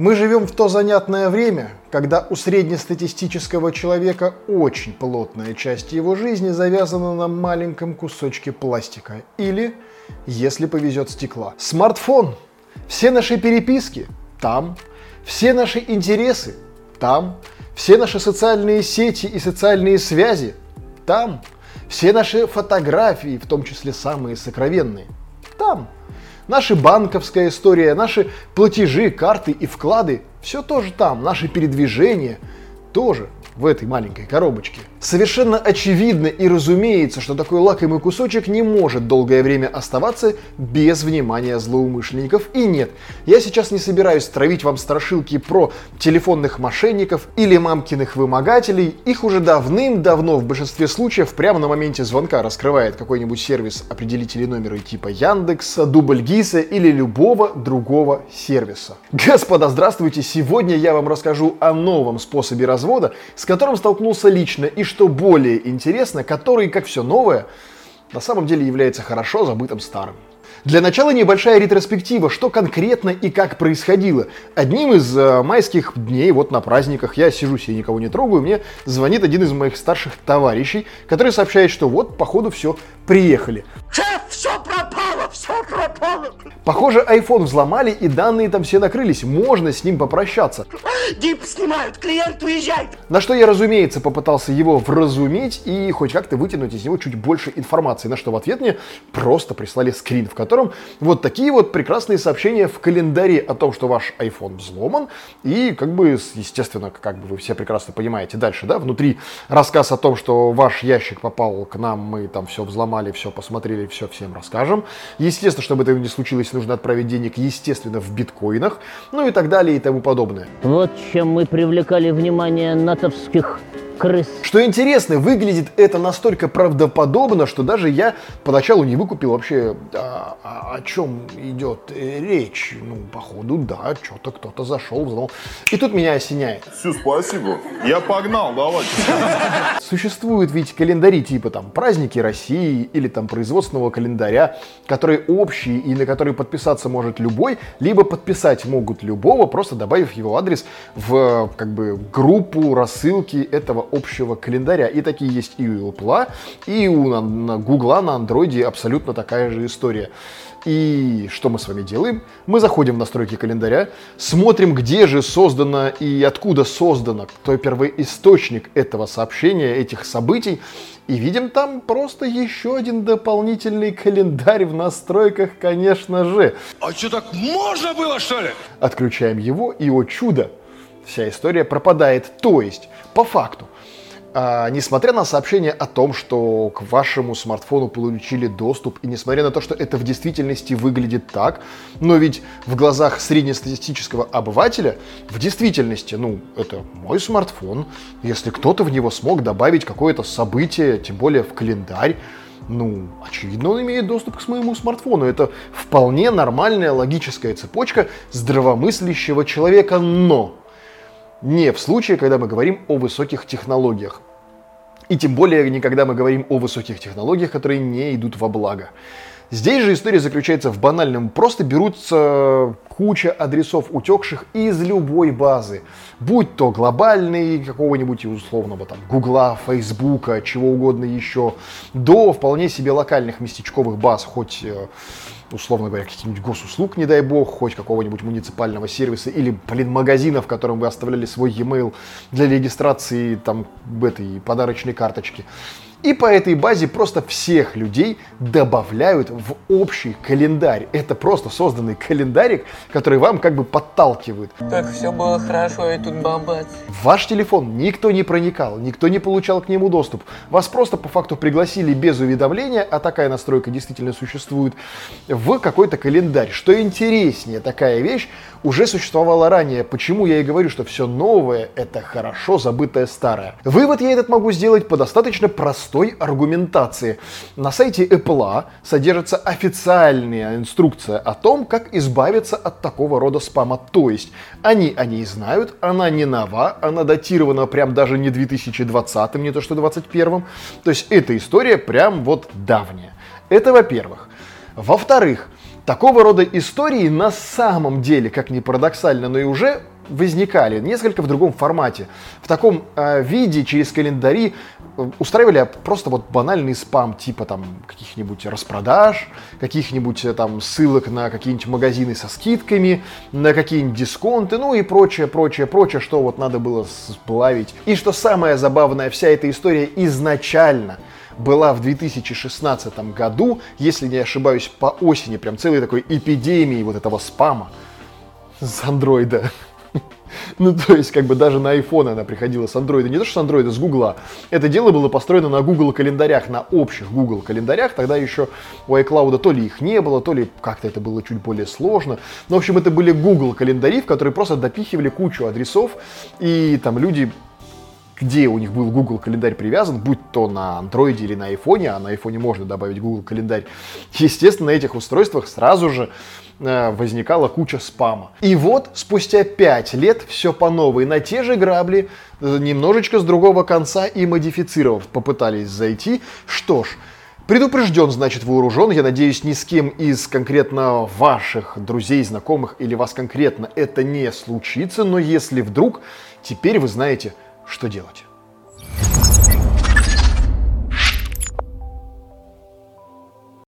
Мы живем в то занятное время, когда у среднестатистического человека очень плотная часть его жизни завязана на маленьком кусочке пластика или, если повезет, стекла. Смартфон. Все наши переписки там, все наши интересы там, все наши социальные сети и социальные связи там, все наши фотографии, в том числе самые сокровенные, там. Наша банковская история, наши платежи, карты и вклады, все тоже там, наши передвижения тоже в этой маленькой коробочке. Совершенно очевидно и разумеется, что такой лакомый кусочек не может долгое время оставаться без внимания злоумышленников. И нет, я сейчас не собираюсь травить вам страшилки про телефонных мошенников или мамкиных вымогателей. Их уже давным-давно в большинстве случаев прямо на моменте звонка раскрывает какой-нибудь сервис определителей номера типа Яндекса, Дубльгиса или любого другого сервиса. Господа, здравствуйте! Сегодня я вам расскажу о новом способе развода, с которым столкнулся лично и что более интересно, который, как все новое, на самом деле является хорошо забытым старым. Для начала небольшая ретроспектива, что конкретно и как происходило. Одним из э, майских дней, вот на праздниках, я сижу себе никого не трогаю, мне звонит один из моих старших товарищей, который сообщает, что вот, походу, все, приехали. Шеф, все пропало, все пропало. Похоже, iPhone взломали и данные там все накрылись, можно с ним попрощаться. Дип снимают, клиент уезжает. На что я, разумеется, попытался его вразуметь и хоть как-то вытянуть из него чуть больше информации, на что в ответ мне просто прислали скрин, в котором вот такие вот прекрасные сообщения в календаре о том, что ваш iPhone взломан, и как бы, естественно, как бы вы все прекрасно понимаете, дальше, да, внутри рассказ о том, что ваш ящик попал к нам, мы там все взломали, все посмотрели, все всем расскажем. Естественно, чтобы это не случилось, нужно отправить денег, естественно, в биткоинах, ну и так далее и тому подобное. Вот чем мы привлекали внимание натовских крыс. Что интересно, выглядит это настолько правдоподобно, что даже я поначалу не выкупил вообще, а, а, о чем идет э, речь. Ну, походу, да, что-то кто-то зашел, взломал. И тут меня осеняет. Все, спасибо. Я погнал, давайте. Существуют ведь календари типа там праздники России или там производственного календаря, которые общие и на которые подписаться может любой, либо подписать могут любого, просто добавив его адрес в как бы группу рассылки этого общего календаря. И такие есть и у Apple, и у на, на Google, на Android абсолютно такая же история. И что мы с вами делаем? Мы заходим в настройки календаря, смотрим, где же создано и откуда создано, кто первоисточник этого сообщения, этих событий, и видим там просто еще один дополнительный календарь в настройках, конечно же. А что, так можно было, что ли? Отключаем его, и, о чудо, вся история пропадает. То есть, по факту, а, несмотря на сообщение о том, что к вашему смартфону получили доступ, и несмотря на то, что это в действительности выглядит так, но ведь в глазах среднестатистического обывателя, в действительности, ну, это мой смартфон, если кто-то в него смог добавить какое-то событие, тем более в календарь, ну, очевидно, он имеет доступ к моему смартфону. Это вполне нормальная логическая цепочка здравомыслящего человека, но не в случае, когда мы говорим о высоких технологиях. И тем более не когда мы говорим о высоких технологиях, которые не идут во благо. Здесь же история заключается в банальном. Просто берутся куча адресов утекших из любой базы. Будь то глобальный, какого-нибудь условного там Гугла, Фейсбука, чего угодно еще, до вполне себе локальных местечковых баз, хоть э, условно говоря, каких-нибудь госуслуг, не дай бог, хоть какого-нибудь муниципального сервиса или, блин, магазина, в котором вы оставляли свой e-mail для регистрации там этой подарочной карточки. И по этой базе просто всех людей добавляют в общий календарь. Это просто созданный календарик, который вам как бы подталкивает. Как все было хорошо, и тут бабац. Ваш телефон никто не проникал, никто не получал к нему доступ. Вас просто по факту пригласили без уведомления, а такая настройка действительно существует, в какой-то календарь. Что интереснее, такая вещь уже существовала ранее. Почему я и говорю, что все новое — это хорошо забытое старое. Вывод я этот могу сделать по достаточно простой аргументации. На сайте Apple содержится официальная инструкция о том, как избавиться от такого рода спама. То есть они о ней знают, она не нова, она датирована прям даже не 2020, не то что 2021. То есть эта история прям вот давняя. Это во-первых. Во-вторых, Такого рода истории на самом деле, как ни парадоксально, но и уже возникали, несколько в другом формате. В таком э, виде через календари э, устраивали просто вот банальный спам, типа там каких-нибудь распродаж, каких-нибудь э, там ссылок на какие-нибудь магазины со скидками, на какие-нибудь дисконты, ну и прочее, прочее, прочее, что вот надо было сплавить. И что самое забавное, вся эта история изначально была в 2016 году, если не ошибаюсь, по осени, прям целой такой эпидемии вот этого спама с андроида. Ну, то есть, как бы даже на iPhone она приходила с андроида. Не то, что с андроида, с Гугла. Это дело было построено на Google календарях, на общих Google календарях. Тогда еще у iCloud то ли их не было, то ли как-то это было чуть более сложно. Но, в общем, это были Google календари, в которые просто допихивали кучу адресов. И там люди где у них был Google календарь привязан, будь то на андроиде или на iPhone, а на iPhone можно добавить Google календарь, естественно, на этих устройствах сразу же э, возникала куча спама. И вот спустя 5 лет все по новой, на те же грабли, э, немножечко с другого конца и модифицировав, попытались зайти. Что ж, Предупрежден, значит вооружен. Я надеюсь, ни с кем из конкретно ваших друзей, знакомых или вас конкретно это не случится. Но если вдруг, теперь вы знаете, что делать.